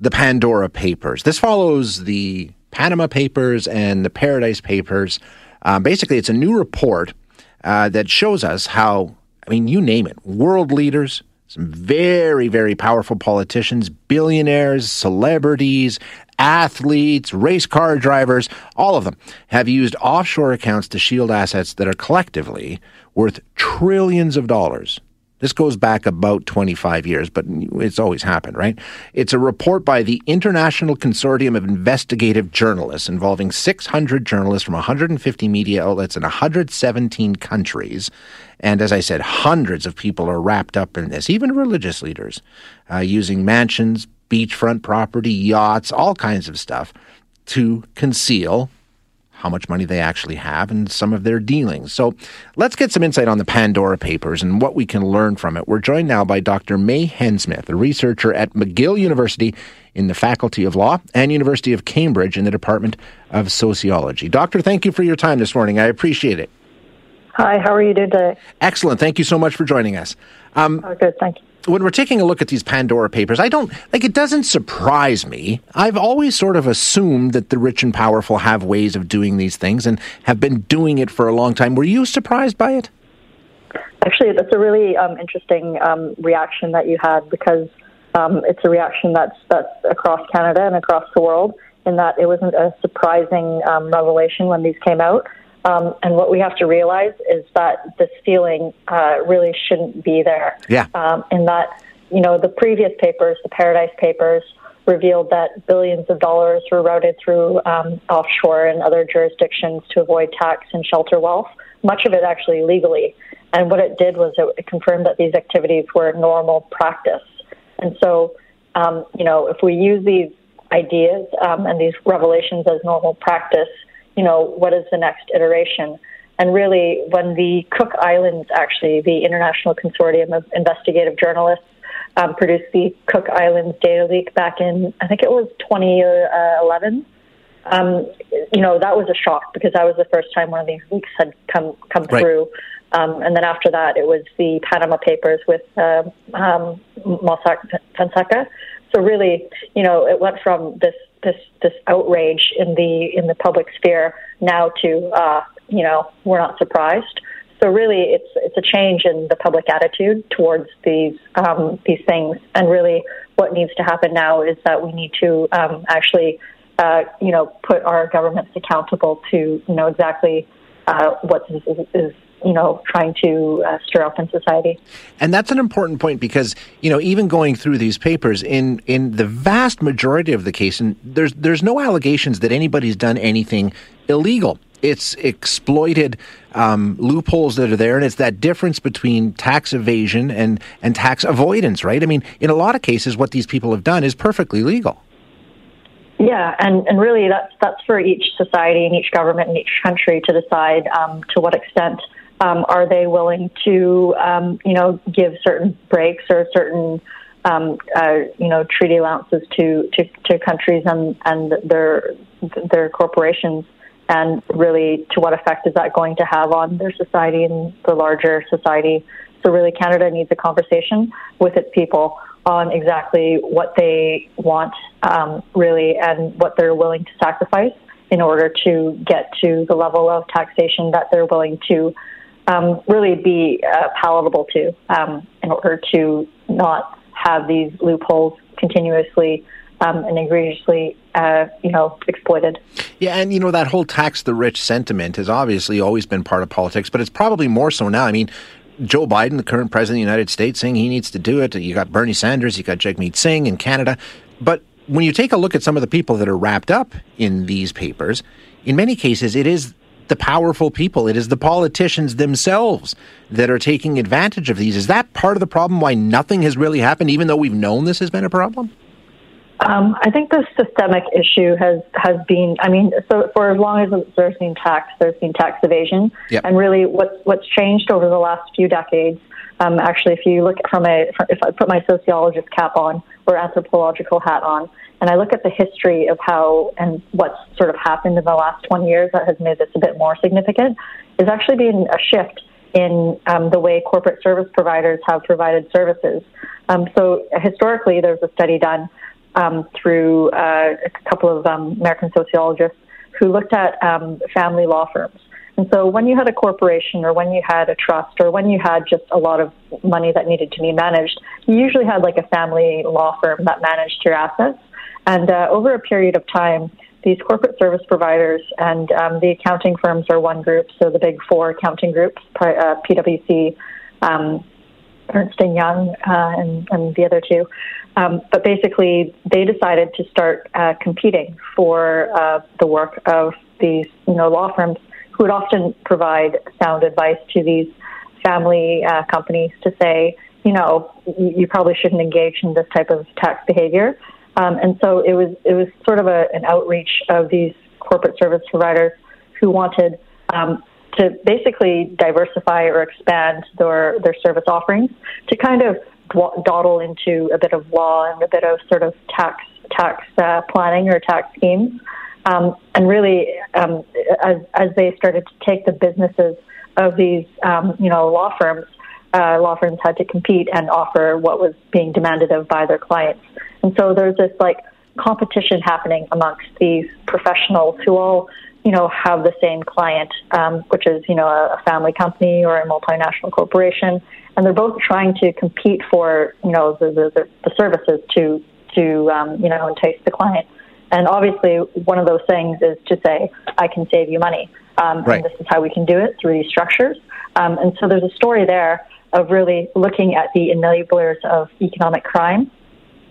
the Pandora Papers. This follows the Panama Papers and the Paradise Papers. Um, basically, it's a new report uh, that shows us how, I mean, you name it, world leaders, some very, very powerful politicians, billionaires, celebrities, athletes, race car drivers, all of them have used offshore accounts to shield assets that are collectively worth trillions of dollars. This goes back about 25 years, but it's always happened, right? It's a report by the International Consortium of Investigative Journalists involving 600 journalists from 150 media outlets in 117 countries. And as I said, hundreds of people are wrapped up in this, even religious leaders, uh, using mansions, beachfront property, yachts, all kinds of stuff to conceal how much money they actually have and some of their dealings. So let's get some insight on the Pandora Papers and what we can learn from it. We're joined now by Dr. May Hensmith, a researcher at McGill University in the Faculty of Law and University of Cambridge in the Department of Sociology. Doctor, thank you for your time this morning. I appreciate it. Hi, how are you doing today? Excellent. Thank you so much for joining us. Um, Oh, good, thank you. When we're taking a look at these Pandora papers, I don't like it doesn't surprise me. I've always sort of assumed that the rich and powerful have ways of doing these things and have been doing it for a long time. Were you surprised by it? Actually, that's a really um, interesting um, reaction that you had because um, it's a reaction that's that's across Canada and across the world. In that it wasn't a surprising um, revelation when these came out. Um, and what we have to realize is that this feeling uh, really shouldn't be there. Yeah. Um, in that, you know, the previous papers, the Paradise Papers, revealed that billions of dollars were routed through um, offshore and other jurisdictions to avoid tax and shelter wealth, much of it actually legally. And what it did was it, it confirmed that these activities were normal practice. And so, um, you know, if we use these ideas um, and these revelations as normal practice, you know, what is the next iteration? And really, when the Cook Islands, actually, the International Consortium of Investigative Journalists, um, produced the Cook Islands data leak back in, I think it was 2011. Um, you know, that was a shock because that was the first time one of these leaks had come come Right. through. Um, and then after that, it was the Panama Papers with uh, um, Mossack Fonseca. So really, you know, it went from this this this outrage in the in the public sphere now to uh, you know we're not surprised. So really, it's it's a change in the public attitude towards these um, these things, and really, what needs to happen now is that we need to um, actually, uh, you know, put our governments accountable to you know exactly uh, what is, is, is you know trying to uh, stir up in society. And that's an important point because you know even going through these papers in in the vast majority of the case, and there's there's no allegations that anybody's done anything illegal. It's exploited um, loopholes that are there, and it's that difference between tax evasion and and tax avoidance, right? I mean, in a lot of cases, what these people have done is perfectly legal. Yeah, and, and really that's that's for each society and each government and each country to decide um, to what extent um, are they willing to um, you know give certain breaks or certain um, uh, you know treaty allowances to, to, to countries and, and their their corporations and really to what effect is that going to have on their society and the larger society. So really Canada needs a conversation with its people on exactly what they want, um, really, and what they're willing to sacrifice in order to get to the level of taxation that they're willing to um, really be uh, palatable to, um, in order to not have these loopholes continuously um, and egregiously, uh, you know, exploited. Yeah, and you know that whole tax the rich sentiment has obviously always been part of politics, but it's probably more so now. I mean, Joe Biden, the current president of the United States, saying he needs to do it. You got Bernie Sanders, you got Jagmeet Singh in Canada. But when you take a look at some of the people that are wrapped up in these papers, in many cases, it is the powerful people, it is the politicians themselves that are taking advantage of these. Is that part of the problem why nothing has really happened, even though we've known this has been a problem? Um, I think the systemic issue has has been. I mean, so for as long as there's been tax, there's been tax evasion, yep. and really, what's what's changed over the last few decades. Um, actually, if you look from a, if I put my sociologist cap on or anthropological hat on, and I look at the history of how and what's sort of happened in the last 20 years that has made this a bit more significant, is actually been a shift in um, the way corporate service providers have provided services. Um, so historically, there was a study done um, through uh, a couple of um, American sociologists who looked at um, family law firms. And so when you had a corporation or when you had a trust or when you had just a lot of money that needed to be managed, you usually had like a family law firm that managed your assets. And uh, over a period of time, these corporate service providers and um, the accounting firms are one group, so the big four accounting groups, uh, PwC, um, Ernst Young, uh, and, and, the other two. Um, but basically, they decided to start uh, competing for uh, the work of these, you know, law firms who would often provide sound advice to these family uh, companies to say, you know, you probably shouldn't engage in this type of tax behavior. Um, and so it was it was sort of a, an outreach of these corporate service providers who wanted um, to basically diversify or expand their their service offerings to kind of dawdle into a bit of law and a bit of sort of tax tax uh, planning or tax schemes. Um, and really, um, as, as they started to take the businesses of these, um, you know, law firms, uh, law firms had to compete and offer what was being demanded of by their clients. And so there's this like competition happening amongst these professionals who all, you know, have the same client, um, which is, you know, a a family company or a multinational corporation. And they're both trying to compete for, you know, the, the, the services to, to, um, you know, entice the client. And obviously, one of those things is to say, I can save you money. Um, right. And this is how we can do it through these structures. Um, and so there's a story there of really looking at the enablers of economic crime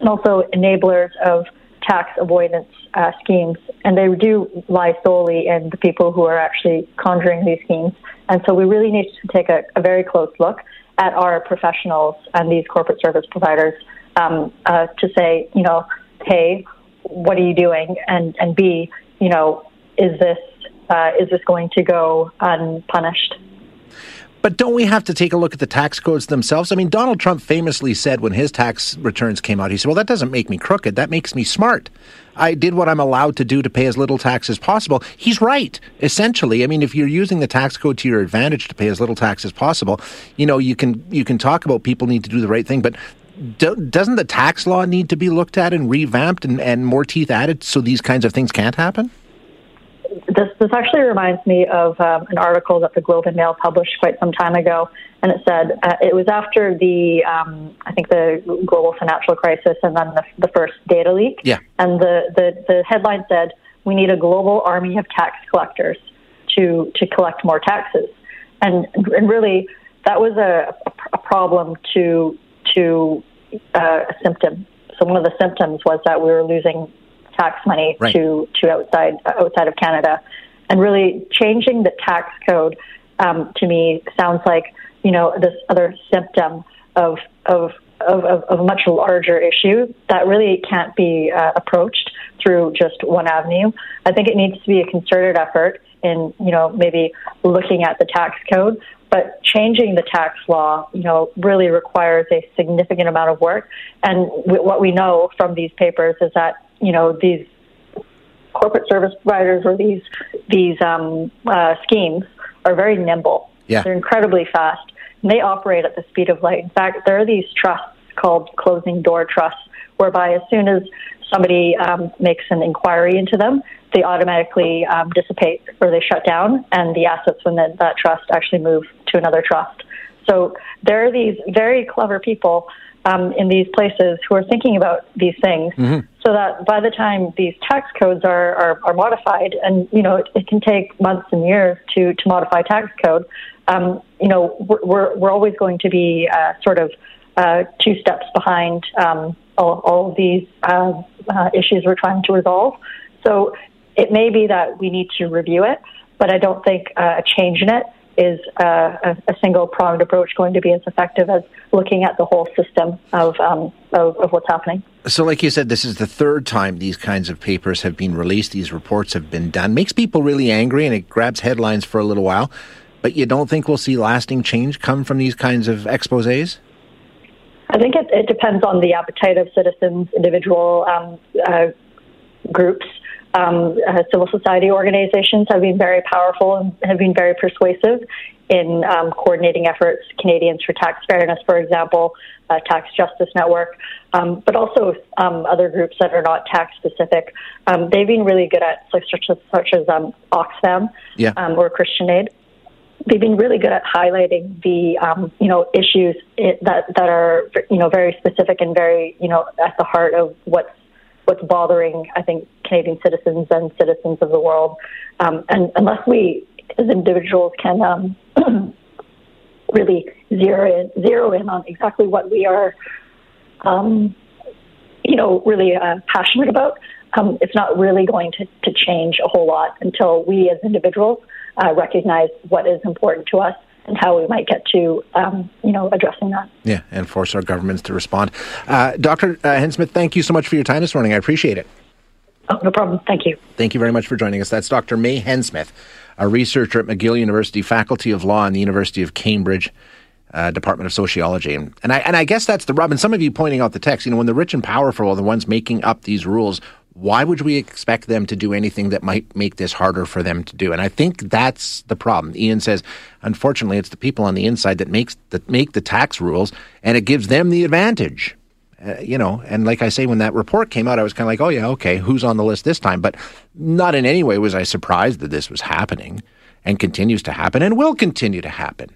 and also enablers of tax avoidance uh, schemes. And they do lie solely in the people who are actually conjuring these schemes. And so we really need to take a, a very close look at our professionals and these corporate service providers um, uh, to say, you know, hey, what are you doing? And and B, you know, is this uh, is this going to go unpunished? But don't we have to take a look at the tax codes themselves? I mean, Donald Trump famously said when his tax returns came out, he said, Well, that doesn't make me crooked. That makes me smart. I did what I'm allowed to do to pay as little tax as possible. He's right, essentially. I mean, if you're using the tax code to your advantage to pay as little tax as possible, you know, you can you can talk about people need to do the right thing, but do, doesn't the tax law need to be looked at and revamped and, and more teeth added so these kinds of things can't happen? This, this actually reminds me of um, an article that the Globe and Mail published quite some time ago, and it said uh, it was after the um, I think the global financial crisis and then the, the first data leak. Yeah. And the, the, the headline said, "We need a global army of tax collectors to to collect more taxes," and and really that was a, a problem to to uh, a symptom. So one of the symptoms was that we were losing tax money right. to to outside outside of Canada, and really changing the tax code um, to me sounds like you know this other symptom of of of, of, of, a much larger issue that really can't be uh, approached through just one avenue. I think it needs to be a concerted effort in, you know, maybe looking at the tax code, but changing the tax law, you know, really requires a significant amount of work. And w- what we know from these papers is that, you know, these corporate service providers or these these um, uh, schemes are very nimble. Yeah. They're incredibly fast. And they operate at the speed of light. In fact, there are these trusts called closing door trusts, whereby as soon as somebody um, makes an inquiry into them, they automatically um, dissipate or they shut down, and the assets from the, that trust actually move to another trust. So there are these very clever people um, in these places who are thinking about these things, mm-hmm. so that by the time these tax codes are, are, are modified, and you know it, it, can take months and years to to modify tax code, um, you know we're we're always going to be uh, sort of uh, two steps behind um, all, all of these uh, uh, issues we're trying to resolve. So it may be that we need to review it, but I don't think uh, a change in it is uh, a, a single pronged approach going to be as effective as looking at the whole system of, um, of, of what's happening. So, like you said, this is the third time these kinds of papers have been released. These reports have been done. Makes people really angry, and it grabs headlines for a little while. But you don't think we'll see lasting change come from these kinds of exposés? I think it, it depends on the appetite of citizens, individual um, uh, groups. Um, uh, civil society organizations have been very powerful and have been very persuasive in um, coordinating efforts. Canadians for Tax Fairness, for example, uh, Tax Justice Network, um, but also um, other groups that are not tax specific. Um, they've been really good at such, such as, such as um, Oxfam yeah. or Christian Aid they've been really good at highlighting the um, you know issues that that are you know very specific and very you know at the heart of what's what's bothering I think Canadian citizens and citizens of the world. Um, and unless we as individuals can um, really zero in zero in on exactly what we are um, you know really uh, passionate about, um, it's not really going to, to change a whole lot until we as individuals uh, recognize what is important to us and how we might get to, um, you know, addressing that. Yeah, and force our governments to respond. Uh, Dr. Uh, Hensmith, thank you so much for your time this morning. I appreciate it. Oh, no problem. Thank you. Thank you very much for joining us. That's Dr. May Hensmith, a researcher at McGill University, Faculty of Law and the University of Cambridge. Uh, Department of Sociology, and, and I and I guess that's the rub. And some of you pointing out the text. You know, when the rich and powerful are the ones making up these rules, why would we expect them to do anything that might make this harder for them to do? And I think that's the problem. Ian says, unfortunately, it's the people on the inside that makes that make the tax rules, and it gives them the advantage. Uh, you know, and like I say, when that report came out, I was kind of like, oh yeah, okay, who's on the list this time? But not in any way was I surprised that this was happening, and continues to happen, and will continue to happen.